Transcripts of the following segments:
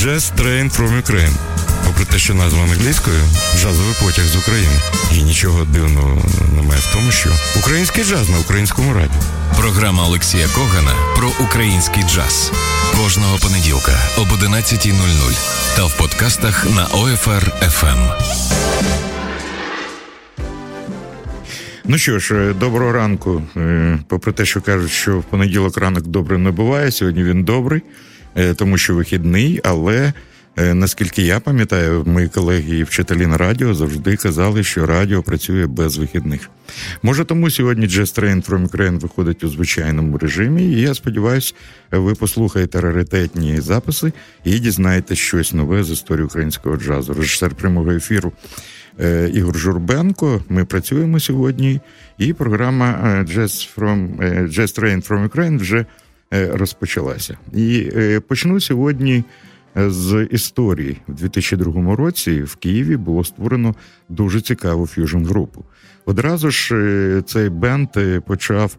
Jazz Train from Ukraine. Попри те, що назва англійською джазовий потяг з України. І нічого дивного немає в тому, що український джаз на українському радіо. Програма Олексія Когана про український джаз кожного понеділка об 11.00 та в подкастах на OFR FM. Ну що ж, е, доброго ранку. Е, попри те, що кажуть, що в понеділок ранок добре не буває. Сьогодні він добрий, тому що вихідний, але. Наскільки я пам'ятаю, мої колеги і вчителі на радіо завжди казали, що радіо працює без вихідних. Може, тому сьогодні Jazz Train from Ukraine виходить у звичайному режимі, і я сподіваюся, ви послухаєте раритетні записи і дізнаєте щось нове з історії українського джазу. Режисер прямого ефіру Е, Ігор Журбенко. Ми працюємо сьогодні, і програма е, Jazz from е, Jazz Train from Ukraine вже розпочалася. І почну сьогодні. З історії в 2002 році в Києві було створено дуже цікаву ф'южн групу. Одразу ж цей бенд почав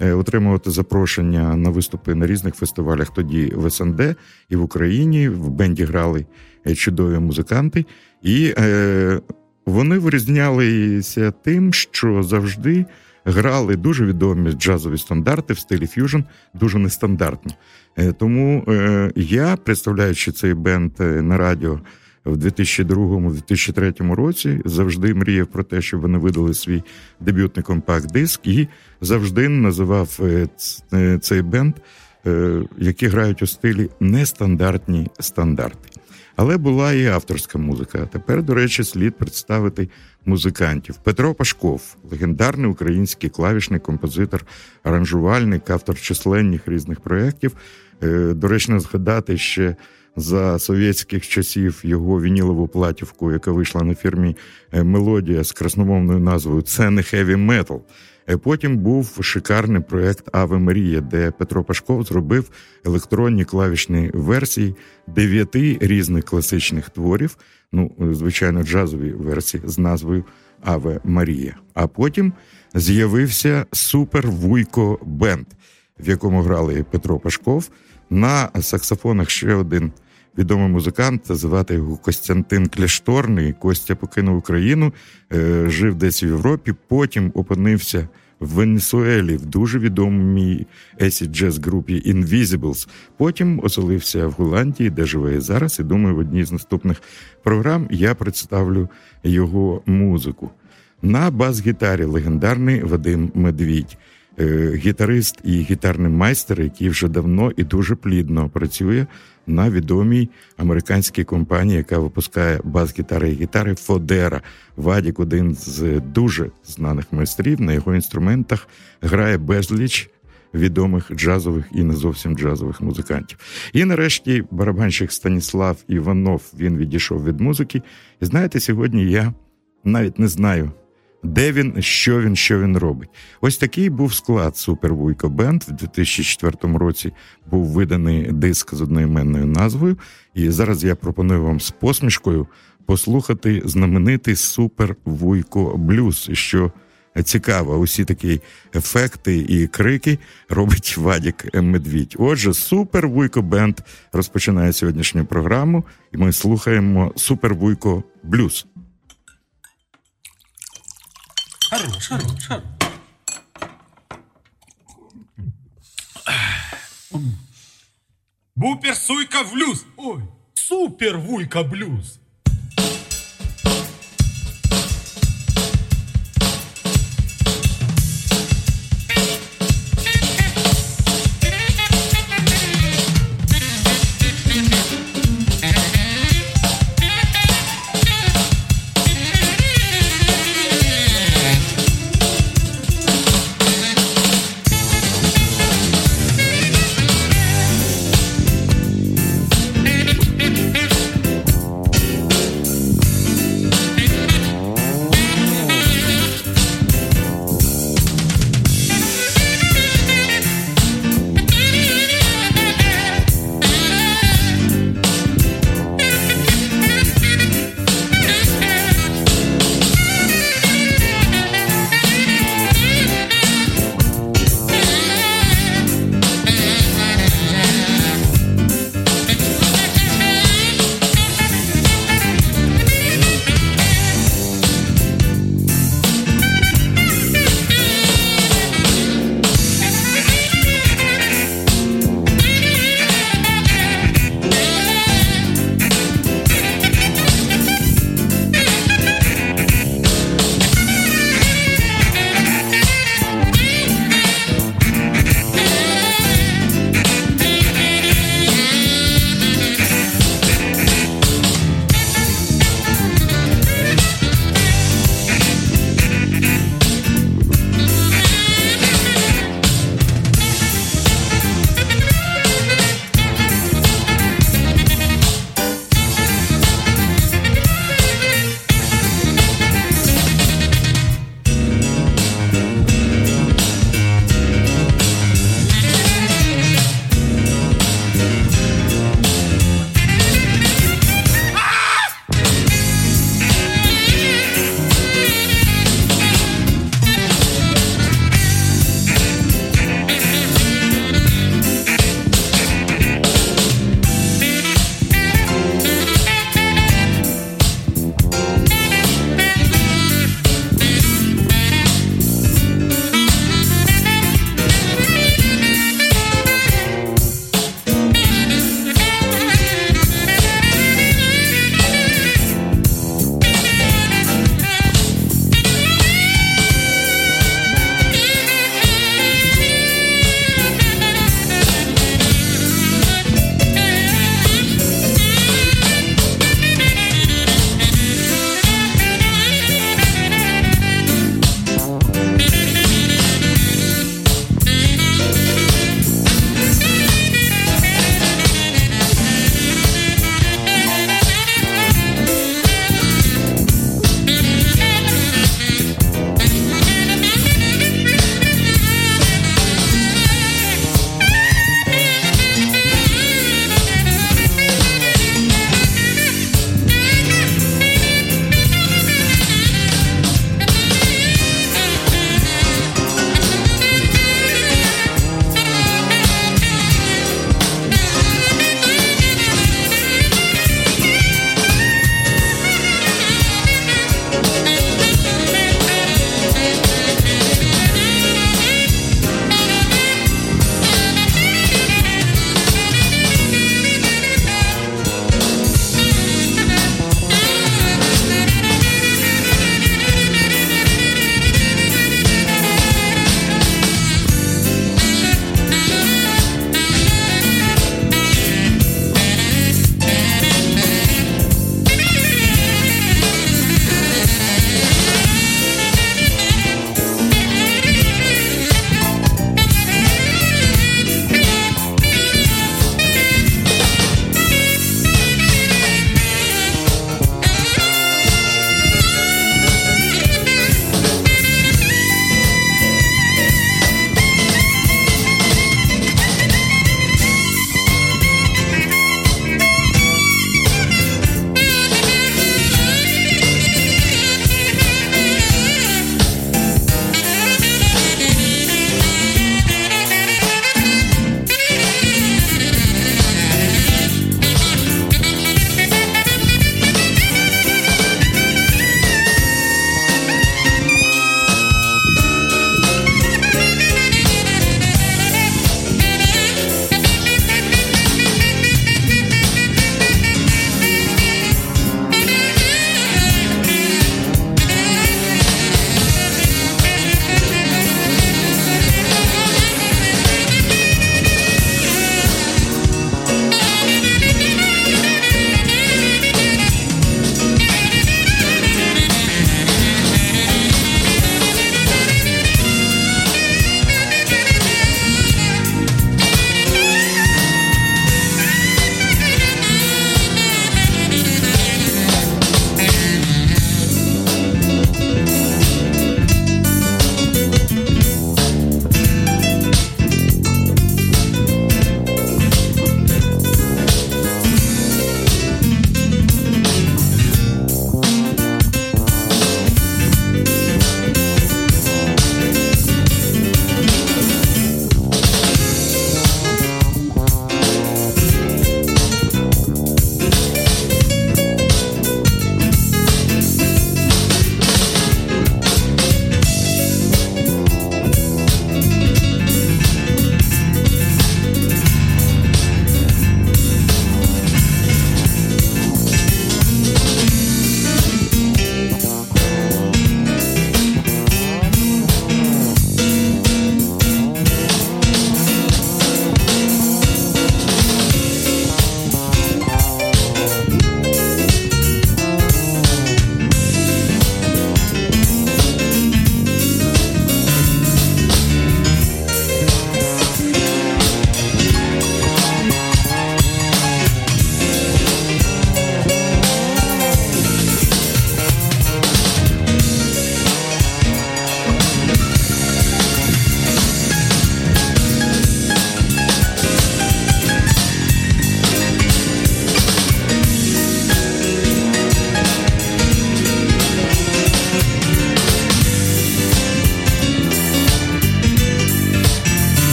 отримувати запрошення на виступи на різних фестивалях. Тоді в СНД і в Україні в бенді грали чудові музиканти, і вони вирізнялися тим, що завжди грали дуже відомі джазові стандарти в стилі ф'южн, дуже нестандартні. Е, тому е, я, представляючи цей бенд е, на радіо в 2002-2003 році, завжди мріяв про те, щоб вони видали свій дебютний компакт-диск, і завжди називав цей бенд, які грають у стилі нестандартні стандарти. Але була і авторська музика. Тепер, до речі, слід представити музикантів. Петро Пашков, легендарний український клавішний композитор, аранжувальник, автор численних різних проєктів. Е, доречно згадати ще. За совєтських часів його вінілову платівку, яка вийшла на фірмі е, Мелодія з красномовною назвою Це не хеві метал. Е, потім був шикарний проект Аве Марія, де Петро Пашков зробив електронні клавішні версії дев'яти різних класичних творів. Ну, звичайно, джазові версії з назвою Аве Марія. А потім з'явився Супер Вуйко Бенд, в якому грали Петро Пашков. На саксофонах ще один відомий музикант, звати його Костянтин Кляшторний. Костя покинув Україну, е, жив десь в Європі. Потім опинився в Венесуелі в дуже відомій есі джаз групі Invisibles. Потім оселився в Голландії, де живе і зараз. І думаю, в одній з наступних програм я представлю його музику. На бас-гітарі легендарний Вадим Медвідь. Е, гітарист і гітарний майстер, який вже давно і дуже плідно працює на відомій американській компанії, яка випускає бас-гітари і гітари Фодера. Вадік один з дуже знаних майстрів. На його інструментах грає безліч. Відомих джазових і не зовсім джазових музикантів. І нарешті барабанщик Станіслав Іванов він відійшов від музики. І знаєте, сьогодні я навіть не знаю, де він, що він, що він робить. Ось такий був склад Супер Вуйко Бенд. В 2004 році був виданий диск з одноіменною назвою. І зараз я пропоную вам з посмішкою послухати знаменитий Супер Вуйко Блюз. що Цікаво, усі такі ефекти і крики робить Вадік Медвідь. Отже, супер Вуйко Бенд розпочинає сьогоднішню програму, і ми слухаємо Супер Вуйко Блюз. шарма, шарма, шарма. Бупер, суйка, влюз. Ой, супер, вуйка, блюз.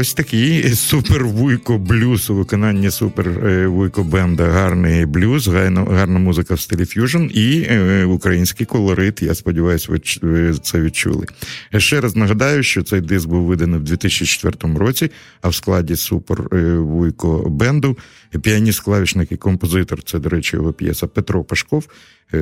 Ось такий супер вуйко блюз у виконанні супер е, вуйко бенда. Гарний блюз, гарна, музика в стилі ф'южн і е, український колорит. Я сподіваюся, ви це відчули. Ще раз нагадаю, що цей диск був виданий в 2004 році, а в складі супер е, вуйко бенду піаніст, клавішник і композитор. Це, до речі, його п'єса Петро Пашков,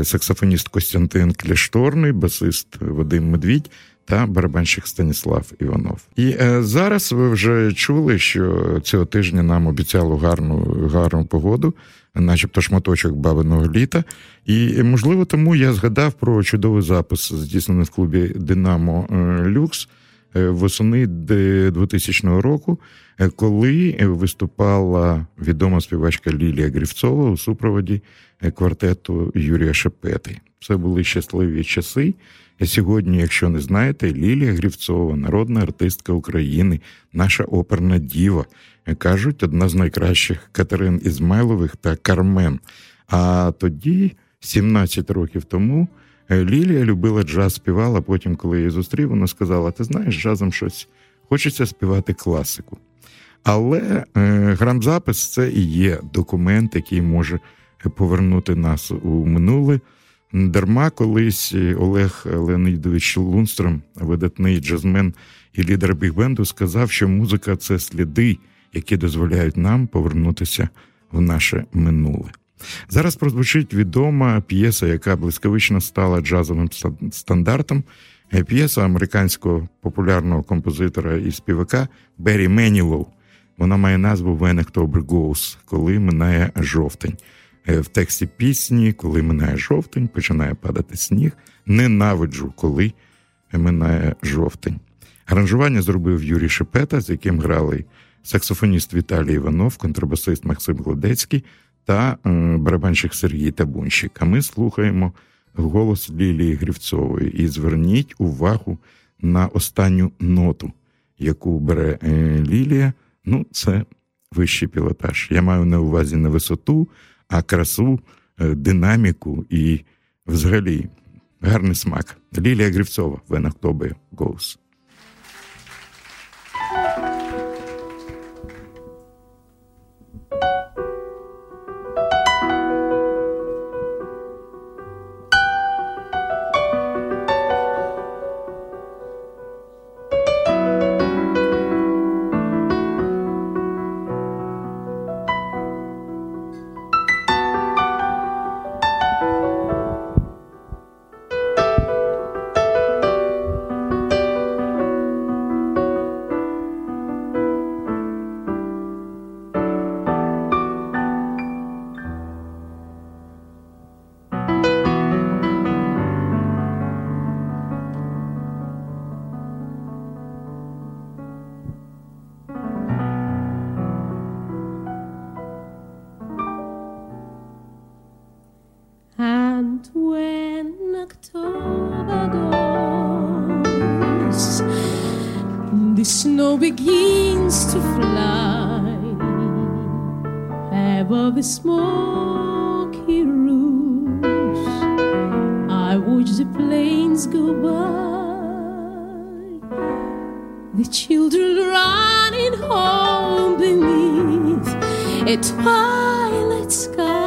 саксофоніст Костянтин Кляшторний, басист Вадим Медвідь та барабанщик Станіслав Іванов. І е, зараз ви вже чули, що цього тижня нам обіцяло гарну гарну погоду, начебто шматочок бабиного літа. І можливо, тому я згадав про чудовий запис, здійснений в клубі Динамо е, Люкс е, восени 2000 року, е, коли виступала відома співачка Лілія Грівцова у супроводі квартету Юрія Шепети. Це були щасливі часи. І сьогодні, якщо не знаєте, Лілія Грівцова, народна артистка України, наша оперна діва, кажуть, одна з найкращих Катерин Ізмайлових та Кармен. А тоді, 17 років тому, Лілія любила джаз, співала. Потім, коли я її зустрів, вона сказала: Ти знаєш, джазом щось хочеться співати класику. Але е, грамзапис це і є документ, який може повернути нас у минуле. Дарма колись Олег Леонідович Лунстром, видатний джазмен і лідер бігбенду, сказав, що музика це сліди, які дозволяють нам повернутися в наше минуле. Зараз прозвучить відома п'єса, яка блискавично стала джазовим стандартом. П'єса американського популярного композитора і співака Беррі Менілоу. Вона має назву «When October Goes», коли минає жовтень. Е, в тексті пісні, коли минає жовтень, починає падати сніг. Ненавиджу, коли минає жовтень. Аранжування зробив Юрій Шепета, з яким грали саксофоніст Віталій Іванов, контрабасист Максим Гладецький та е, барабанщик Сергій Табунщик. А ми слухаємо голос Лілії Грівцової. І зверніть увагу на останню ноту, яку бере е, Лілія. Ну, це вищий пілотаж. Я маю на увазі не висоту а красу, е, динаміку і взагалі гарний смак. Лілія Грівцова and when October goes, the snow begins to fly above the smoky roofs. I watch the planes go by, the children running home beneath a twilight sky.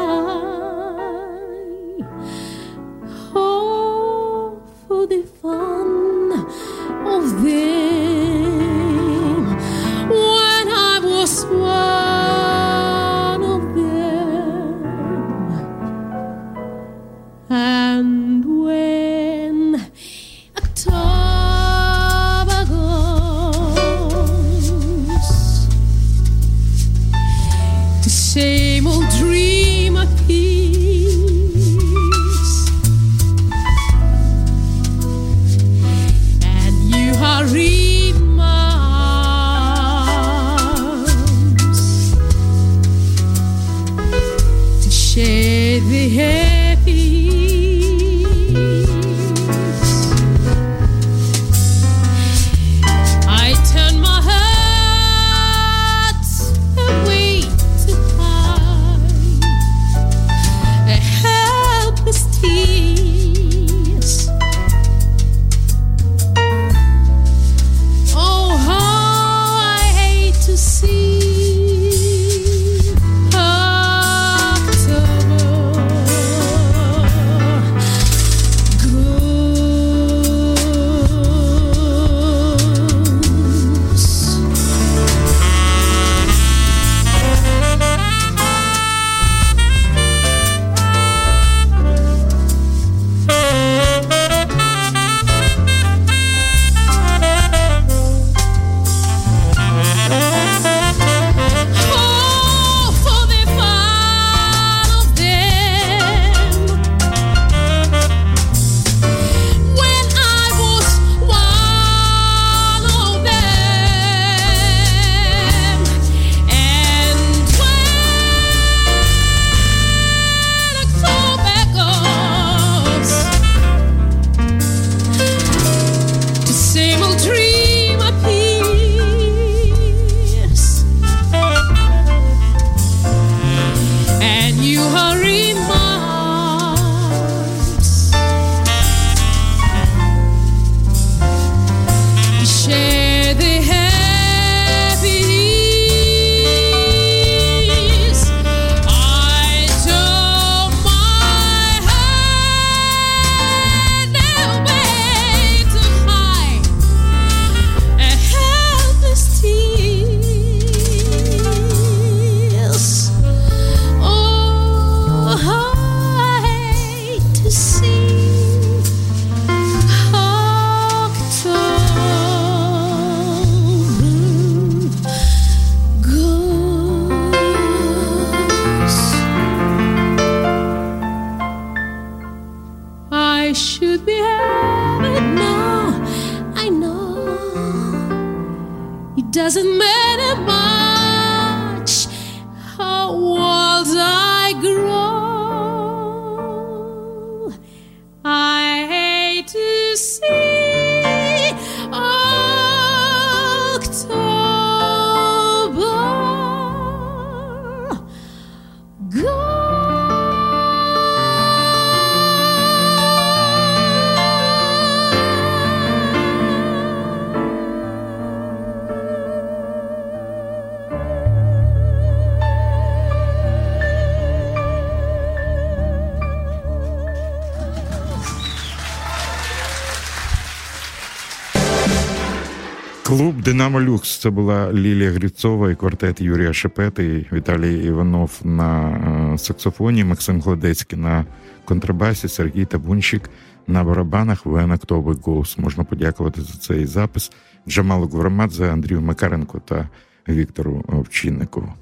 Люкс. Це була Лілія Гріцова і квартет Юрія Шепети, Віталій Іванов на е, саксофоні, Максим Гладецький на контрабасі, Сергій Табунщик на барабанах. When October Goes. Можна подякувати за цей запис Джамалу Гврамадзе, Андрію Макаренко та Віктору Овчинникову.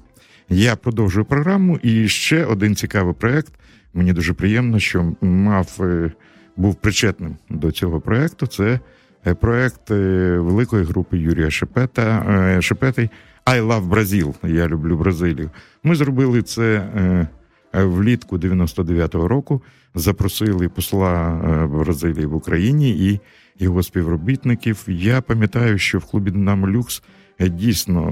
Я продовжую програму. І ще один цікавий проект. Мені дуже приємно, що мав е, був причетним до цього проекту. Це проект е, великої групи Юрія Шепета е, Шепети I Love Brazil. Я люблю Бразилію. Ми зробили це е, е, влітку 99-го року. Запросили посла е, Бразилії в Україні і його співробітників. Я пам'ятаю, що в клубі Динамо Люкс е, дійсно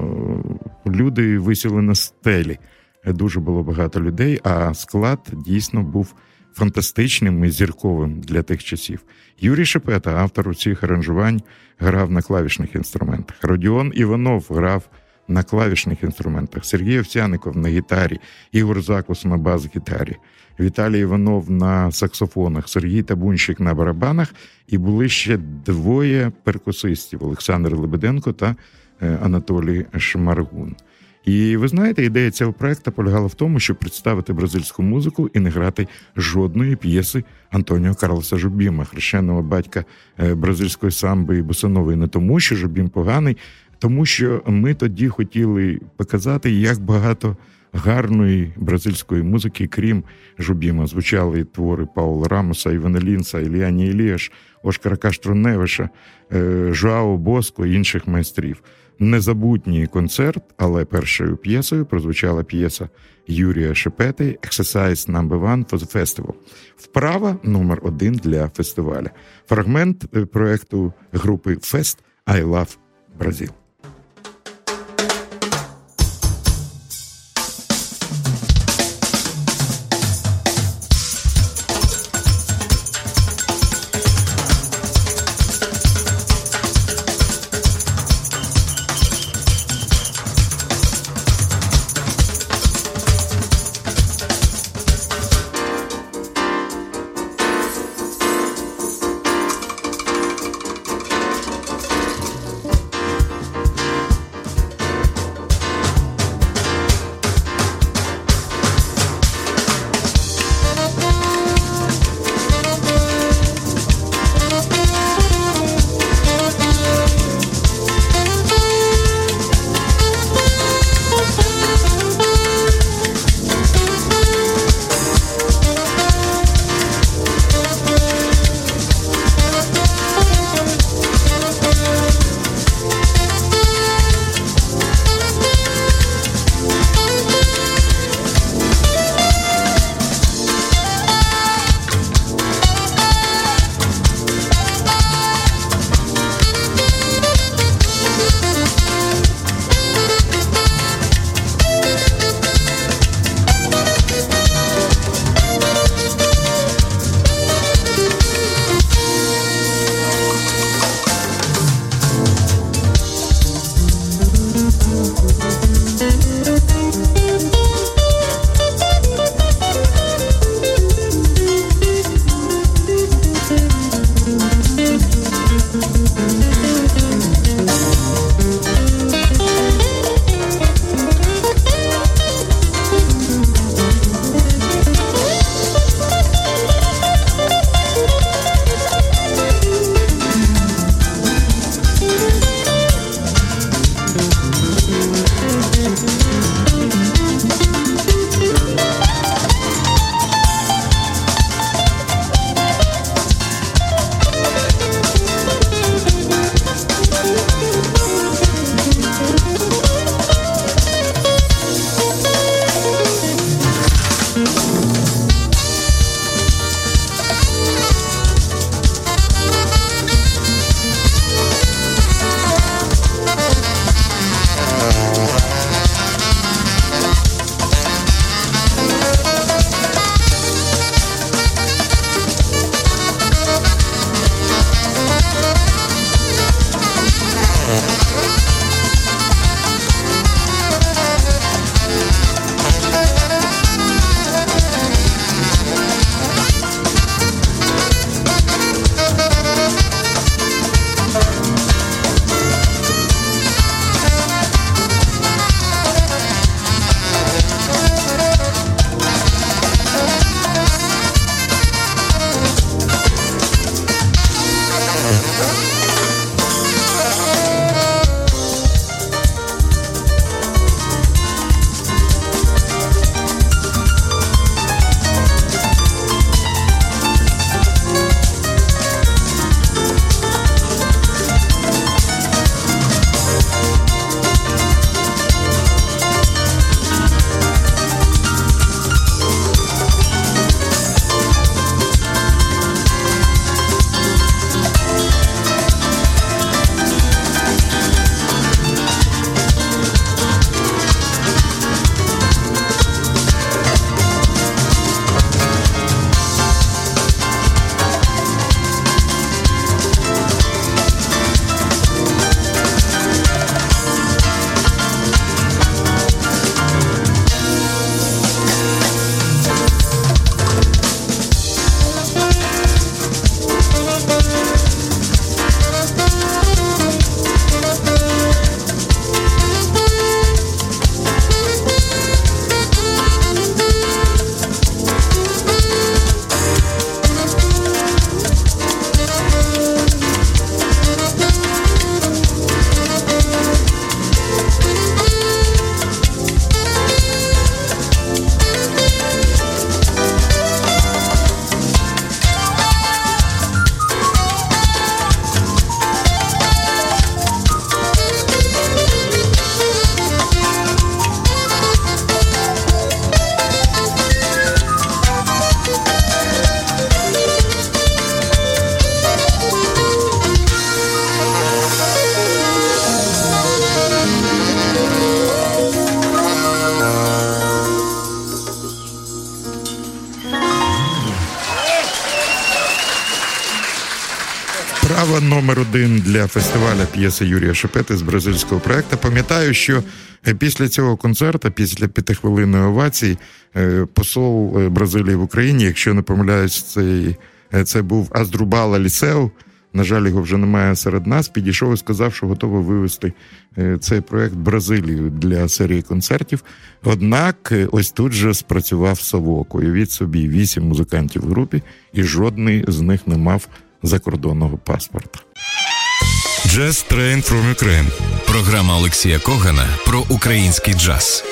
е, люди висіли на стелі. Е, Дуже було багато людей, а склад дійсно був фантастичним і зірковим для тих часів. Юрій Шепета, автор усіх аранжувань, грав на клавішних інструментах. Родіон Іванов грав на клавішних інструментах. Сергій Овсяников на гітарі, Ігор Закус на бас-гітарі, Віталій Іванов на саксофонах, Сергій Табунщик на барабанах. І були ще двоє перкусистів: Олександр Лебеденко та е, Анатолій Шмаргун. І ви знаєте, ідея цього проекту полягала в тому, щоб представити бразильську музику і не грати жодної п'єси Антоніо Карлоса Жубіма, хрещеного батька е, бразильської самби і босанової. Не тому, що Жубім поганий, тому що ми тоді хотіли показати, як багато гарної бразильської музики, крім Жубіма, звучали твори Паула Рамоса, Івана Лінса, Іліані Ілієш, Оскара Каштруневиша, е, Жуао Боско і інших майстрів. Незабутній концерт, але першою п'єсою прозвучала п'єса Юрія Шепети «Exercise No. 1 for the Festival». Вправа номер один для фестиваля. Фрагмент е, проекту групи Fest I Love Brazil. Один для фестиваля п'єси Юрія Шепети з бразильського проекту. Пам'ятаю, що після цього концерту, після п'ятихвилинної овації, посол Бразилії в Україні, якщо не помиляюсь, цей це був Аздрубала Лісеу. На жаль, його вже немає серед нас. Підійшов і сказав, що готовий вивести цей проект Бразилію для серії концертів. Однак, ось тут же спрацював совок. Уявіть собі вісім музикантів в групі, і жодний з них не мав закордонного паспорта. Jazz Train from Ukraine. Програма Олексія Когана про український джаз.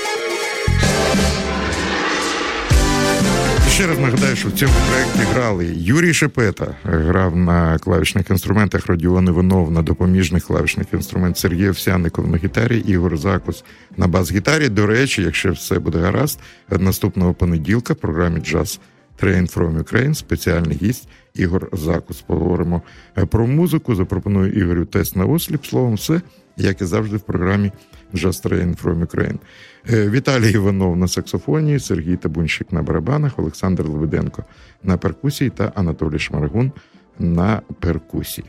Ще раз нагадаю, що в цьому проєкті грали Юрій Шепета, грав на клавішних інструментах, Родіон Іванов на допоміжних клавішних інструментах, Сергій Овсяников на гітарі, Ігор Закус на бас-гітарі. До речі, якщо все буде гаразд, наступного понеділка в програмі Jazz Train from Ukraine спеціальний гість Ігор Закус. Поговоримо про музику. Запропоную Ігорю тест на осліп. Словом, все, як і завжди, в програмі Just Train from Ukraine. Віталій Іванов на саксофоні, Сергій Табунщик на барабанах, Олександр Левиденко на перкусії та Анатолій Шмаргун на перкусії.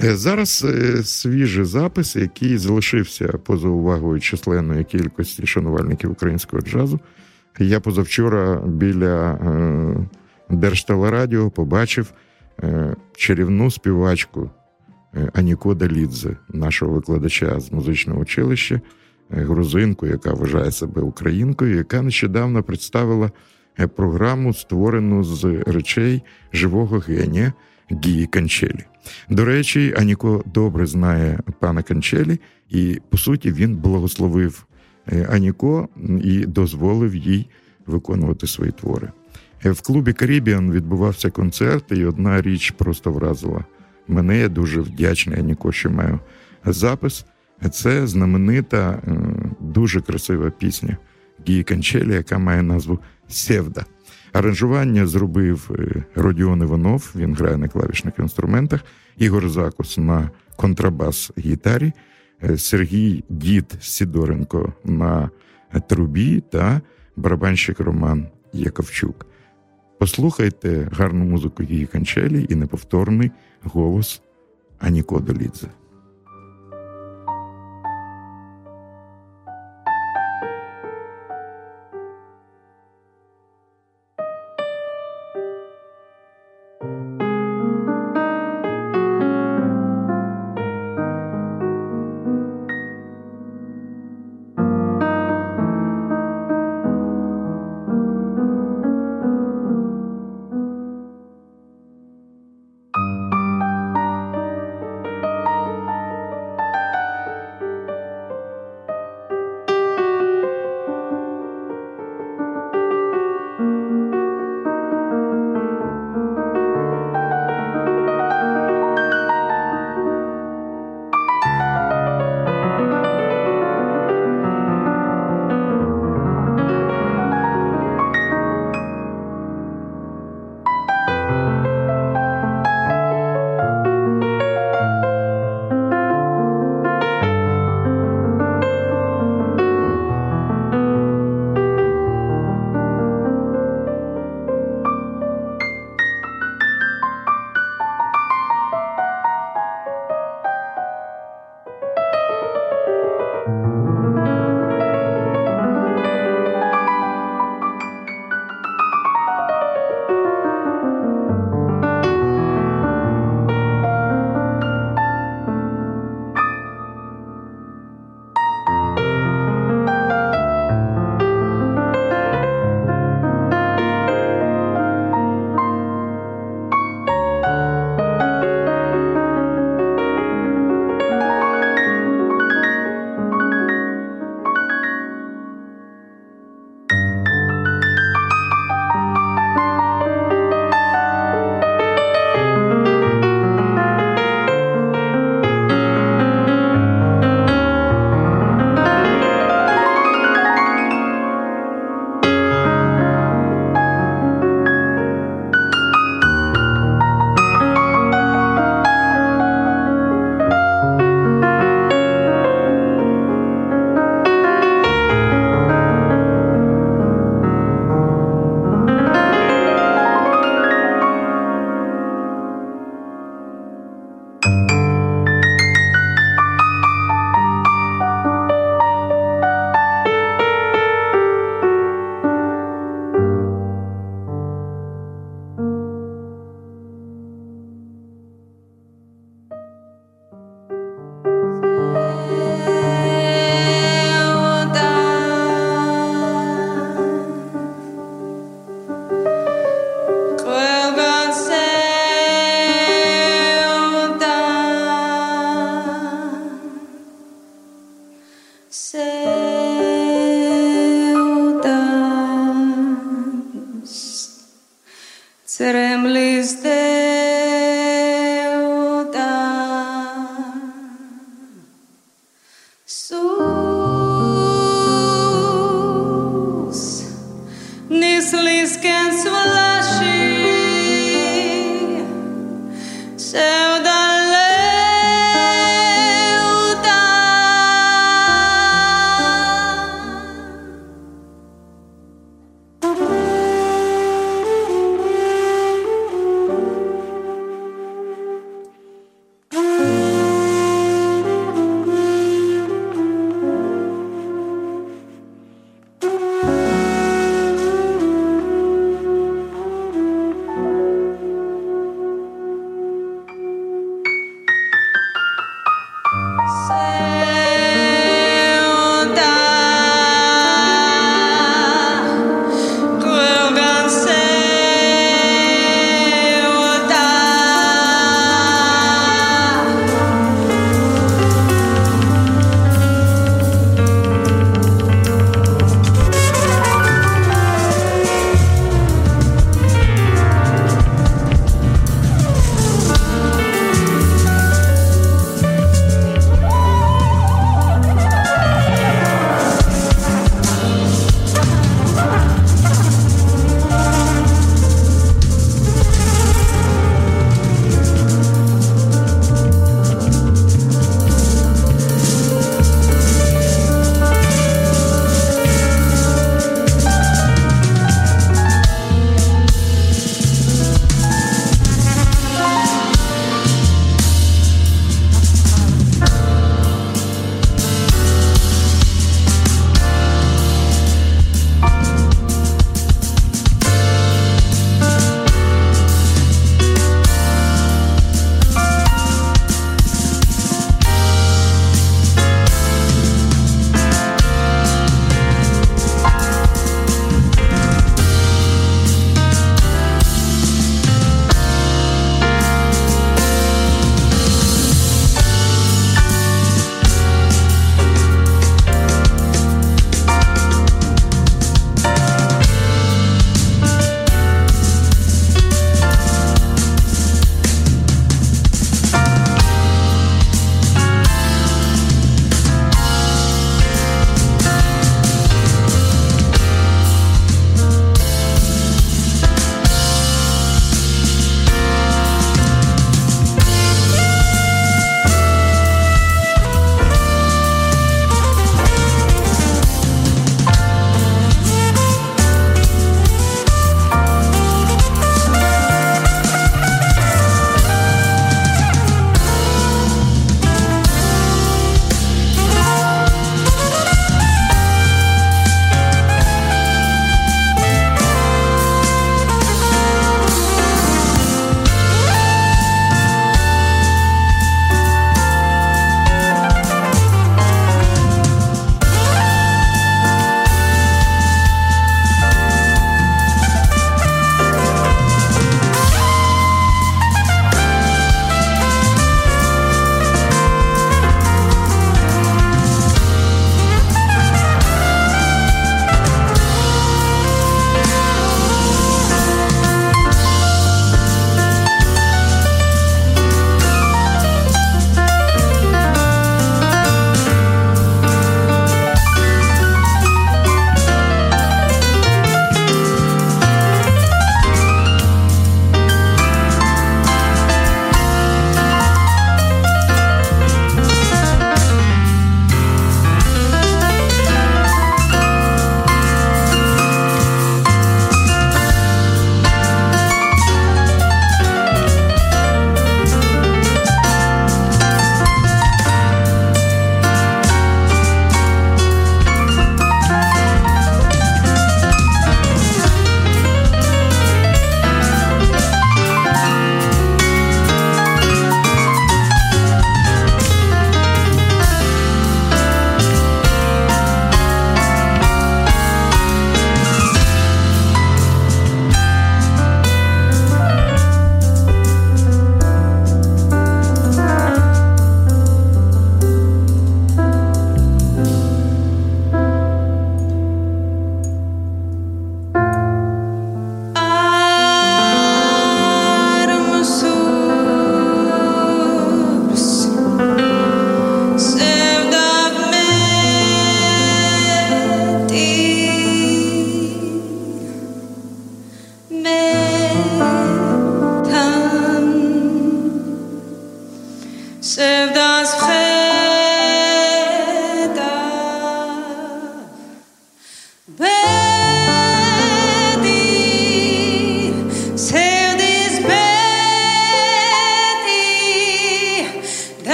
Зараз свіжий запис, який залишився поза увагою численної кількості шанувальників українського джазу. Я позавчора біля Держтелерадіо побачив чарівну співачку Аніко Далідзе, нашого викладача з музичного училища, грузинку, яка вважає себе українкою, яка нещодавно представила програму, створену з речей живого генія Гії Канчелі. До речі, Аніко добре знає пана Канчелі, і по суті він благословив Аніко і дозволив їй виконувати свої твори. В клубі Карібіан відбувався концерт, і одна річ просто вразила мене. Я дуже вдячний Аніко, що маю запис. Це знаменита, дуже красива пісня Гії Канчелі, яка має назву Севда. Аранжування зробив Родіон Іванов, він грає на клавішних інструментах, Ігор Закус на контрабас-гітарі, Сергій Дід Сідоренко на трубі та барабанщик Роман Яковчук. Послухайте гарну музику її Канчелі і неповторний голос Аніко Долідзе.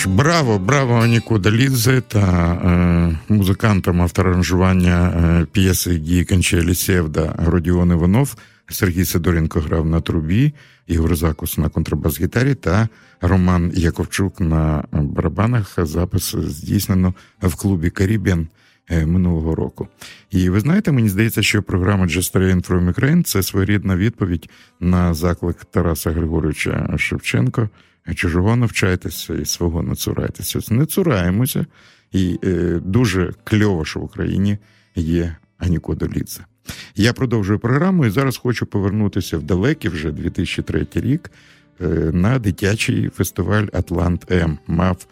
Ж, браво, браво Аніку Далідзе та е, музикантам авторанжування е, п'єси Дії Канчелі Севда Родіон Іванов. Сергій Сидоренко грав на трубі, Ігор Закус на контрабас-гітарі та Роман Яковчук на барабанах. Запис здійснено в клубі Карібіан е, минулого року. І ви знаєте, мені здається, що програма Just Train from Ukraine – це своєрідна відповідь на заклик Тараса Григоровича Шевченко. Чужого навчайтеся і свого не цурайтеся. Не цураємося, і е, дуже кльово, що в Україні є Аніко Долідзе. Я продовжую програму і зараз хочу повернутися в далекий вже 2003 рік е, на дитячий фестиваль Атлант М. Мав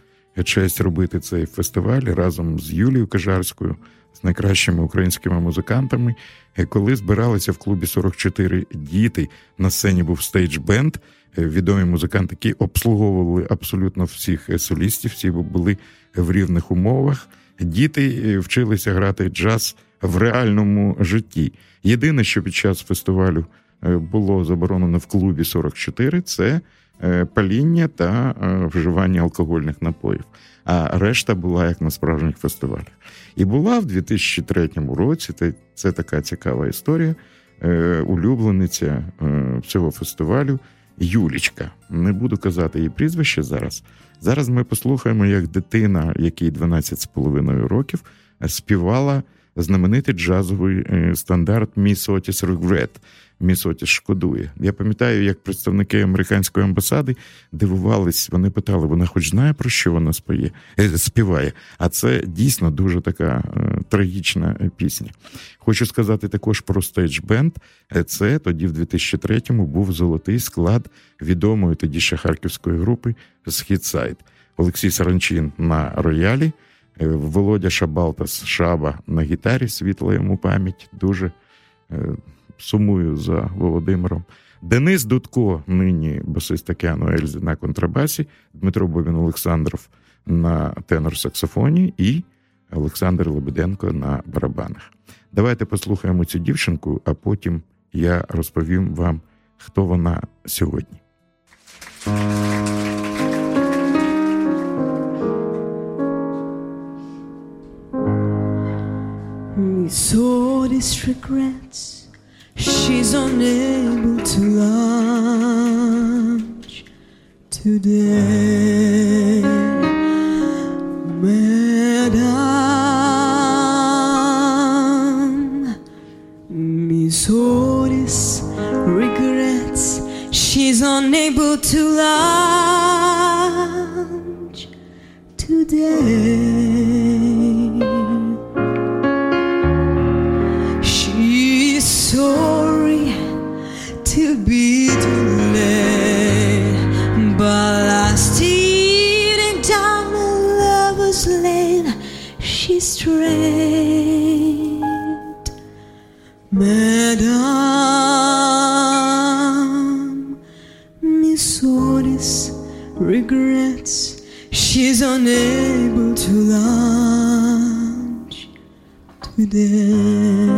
честь робити цей фестиваль разом з Юлією Кажарською, з найкращими українськими музикантами. Е, коли збиралися в клубі 44 діти, на сцені був stage band, відомі музиканти, які обслуговували абсолютно всіх солістів, всі були в рівних умовах. Діти вчилися грати джаз в реальному житті. Єдине, що під час фестивалю е, було заборонено в клубі 44, це е, паління та е, вживання алкогольних напоїв. А решта була як на справжніх фестивалях. І була в 2003 році. Це така цікава історія. Улюблениця цього фестивалю Юлічка. Не буду казати її прізвище зараз. Зараз ми послухаємо, як дитина, якій 12,5 років, співала знаменитий джазовий е, стандарт Міс Отіс Regret», «Miss Otis шкодує. Я пам'ятаю, як представники американської амбасади дивувались, вони питали, вона хоч знає, про що вона споє, е, співає. А це дійсно дуже така е, трагічна пісня. Хочу сказати також про stage band. Це тоді, в 2003-му, був золотий склад відомої тоді ще харківської групи «Східсайд». Олексій Саранчин на роялі. Е, Володя Шабалтас Шаба на гітарі, світла йому пам'ять. Дуже сумую за Володимиром. Денис Дудко, нині басист Океану Ельзи на контрабасі, Дмитро Бобін Олександров на тенор-саксофоні і Олександр Лебеденко на барабанах. Давайте послухаємо цю дівчинку, а потім я розповім вам, хто вона сьогодні. With all regrets, she's unable to launch today. She's unable to launch today.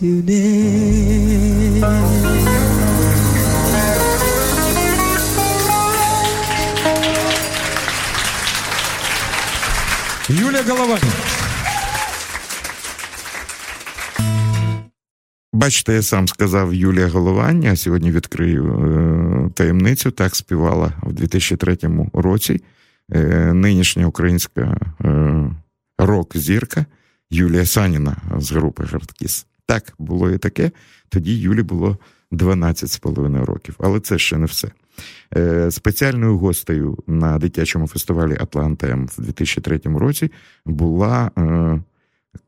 today. Юлия Головань. Бачите, я сам сказав Юлія Головання. Сьогодні відкрию е, таємницю. Так співала в 2003 році е, нинішня українська е, рок-зірка Юлія Саніна з групи Хардкіс. Так, було і таке. Тоді Юлі було 12,5 років. Але це ще не все. Е, Спеціальною гостею на дитячому фестивалі Атлантем в 2003 році була е,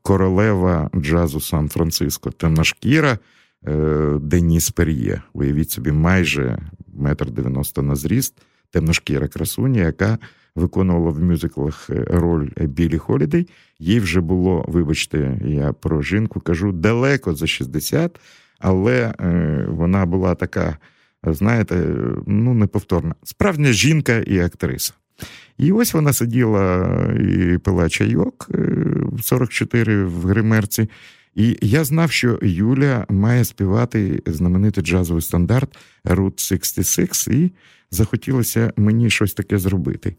королева джазу Сан-Франциско, темношкіра е, Деніс Пер'є. Уявіть собі, майже метр дев'яносто на зріст, темношкіра красуня, яка виконувала в мюзиклах е, роль Білі Холідей. Їй вже було, вибачте, я про жінку кажу, далеко за 60, але е, вона була така, знаєте, ну неповторна. Справжня жінка і актриса. І ось вона сиділа і пила чайок е, 44 в гримерці. І я знав, що Юля має співати знаменитий джазовий стандарт Route 66, і захотілося мені щось таке зробити.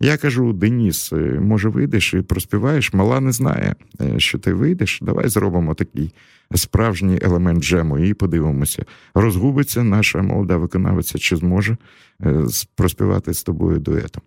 Я кажу: Деніс, е, може, вийдеш і проспіваєш? Мала не знає, е, що ти вийдеш. Давай зробимо такий справжній елемент джему і подивимося, розгубиться наша молода виконавиця, чи зможе е, проспівати з тобою дуетом.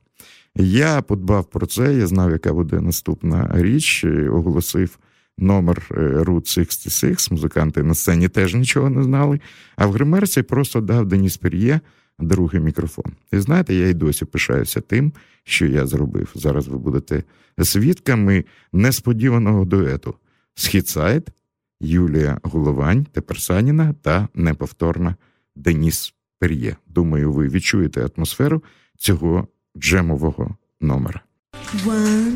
Я подбав про це, я знав, яка буде наступна річ, оголосив номер Route 66, музиканти на сцені теж нічого не знали. А в гримерці просто дав Деніс Пер'є другий мікрофон. І знаєте, я й досі пишаюся тим, що я зробив. Зараз ви будете свідками несподіваного дуету. Східсайд, Юлія Головань, тепер Саніна та неповторна Деніс Пер'є. Думаю, ви відчуєте атмосферу цього джемового номера. One,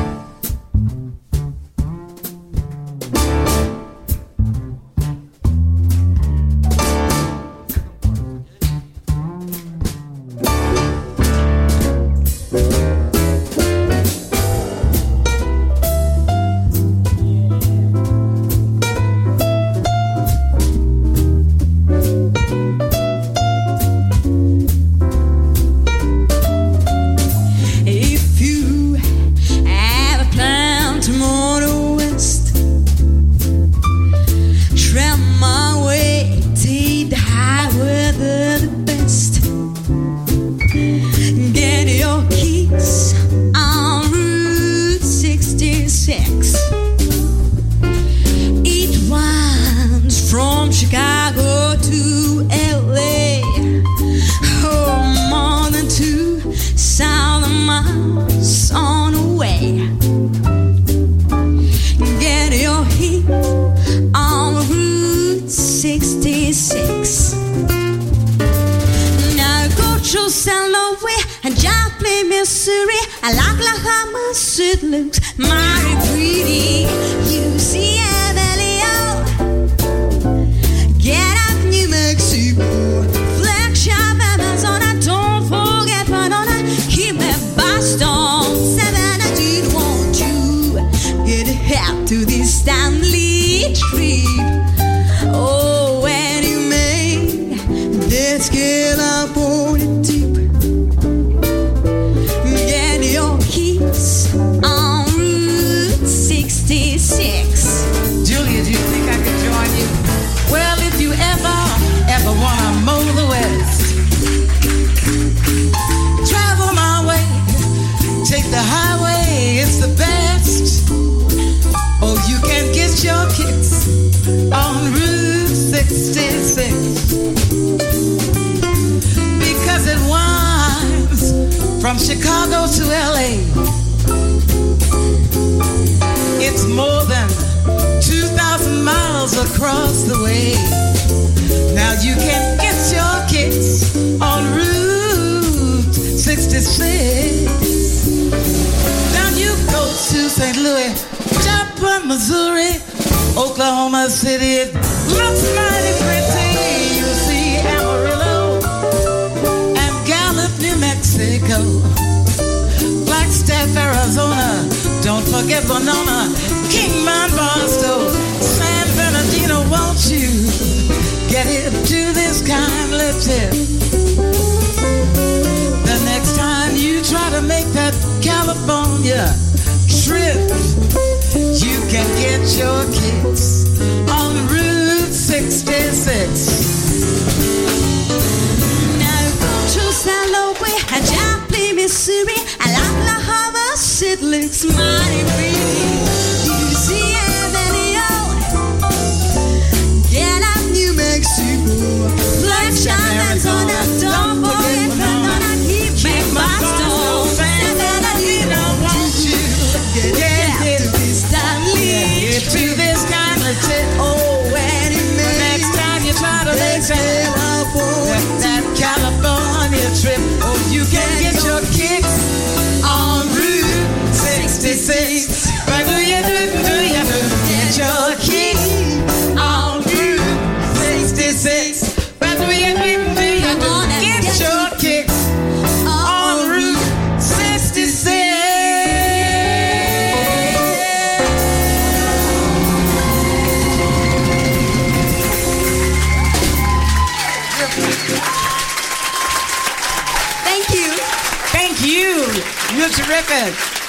You're terrific.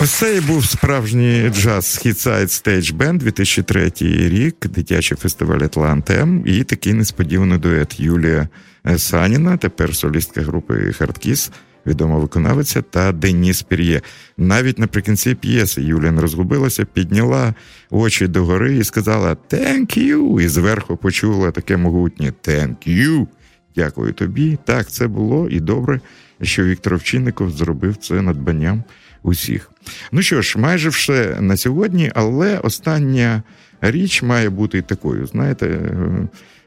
Ось це і був справжній джаз Хітсайд Stage Band 2003 рік, дитячий фестиваль Атлантем і такий несподіваний дует Юлія Саніна, тепер солістка групи Хардкіс, відома виконавиця, та Деніс Пір'є. Навіть наприкінці п'єси Юлія не розгубилася, підняла очі догори і сказала «Thank you!» і зверху почула таке могутнє «Thank you!» Дякую тобі. Так, це було і добре, що Віктор Овчинников зробив це надбанням усіх. Ну що ж, майже все на сьогодні, але остання річ має бути такою, знаєте,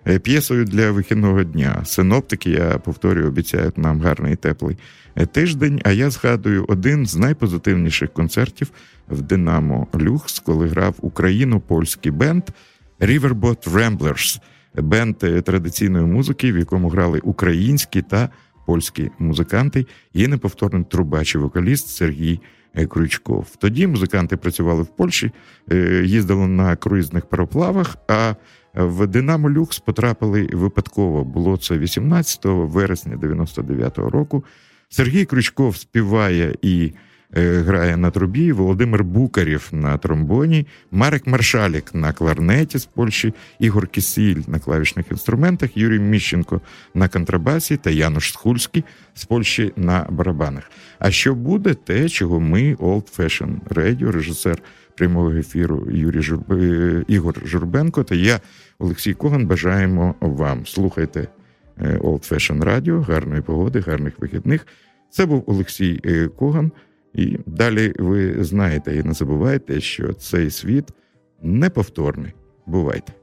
е, п'єсою для вихідного дня. Синоптики, я повторюю, обіцяють нам гарний теплий е, тиждень. А я згадую один з найпозитивніших концертів в Динамо Люкс, коли грав україно-польський бенд Riverboat Ramblers бенд е, традиційної музики, в якому грали українські та польські музиканти, і неповторний трубач і вокаліст Сергій Крючков. Тоді музиканти працювали в Польщі, е, їздили на круїзних пароплавах. А в Динамо Люкс потрапили випадково. Було це 18 вересня 99-го року. Сергій Крючков співає і грає на трубі, Володимир Букарів на тромбоні, Марек Маршалік на кларнеті з Польщі, Ігор Кісіль на клавішних інструментах, Юрій Міщенко на контрабасі та Януш Схульський з Польщі на барабанах. А що буде те, чого ми, Old Fashion Radio, режисер прямого ефіру Юрій Журб... е, Ігор Журбенко та я, Олексій Коган, бажаємо вам. Слухайте е, Old Fashion Radio, гарної погоди, гарних вихідних. Це був Олексій е, Коган. І далі ви знаєте і не забувайте, що цей світ неповторний. Бувайте.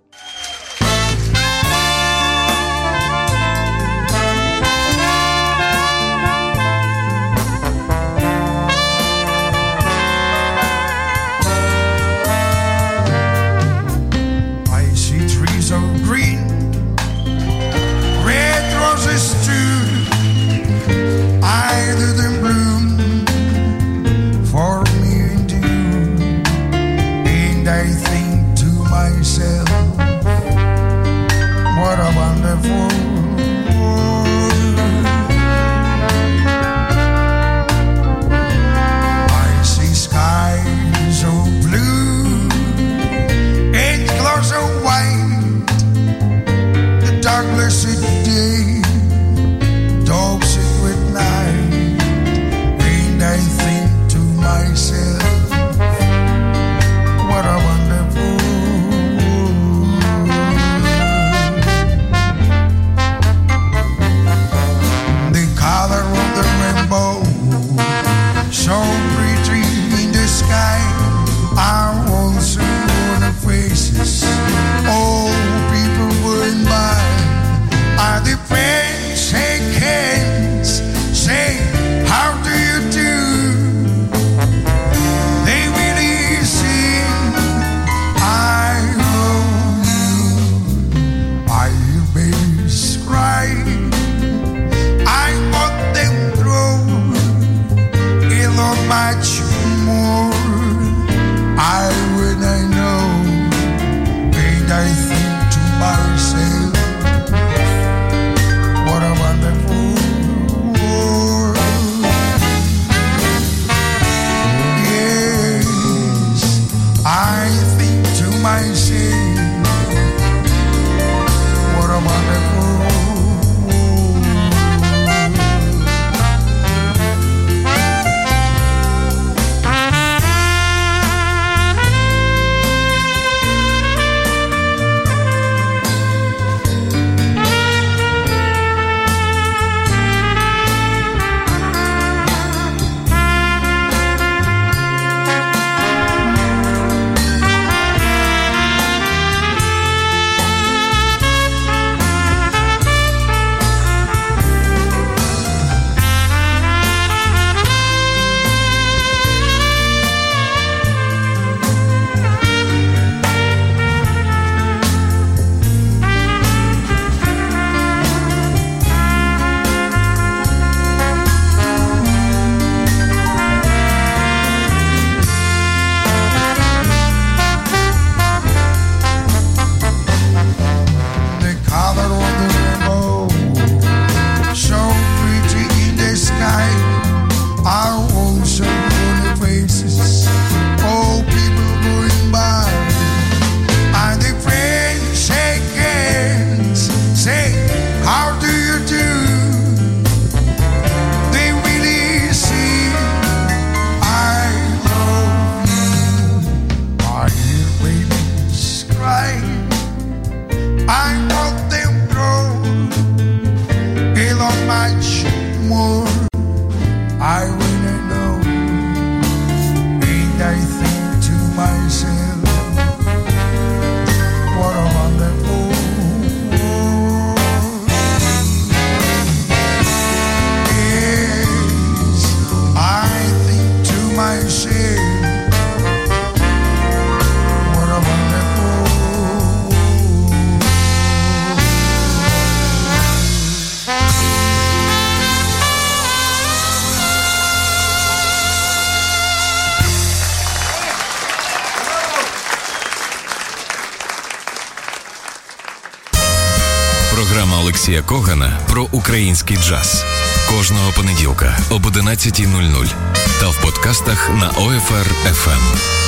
Об 11.00 та в подкастах на OFR FM.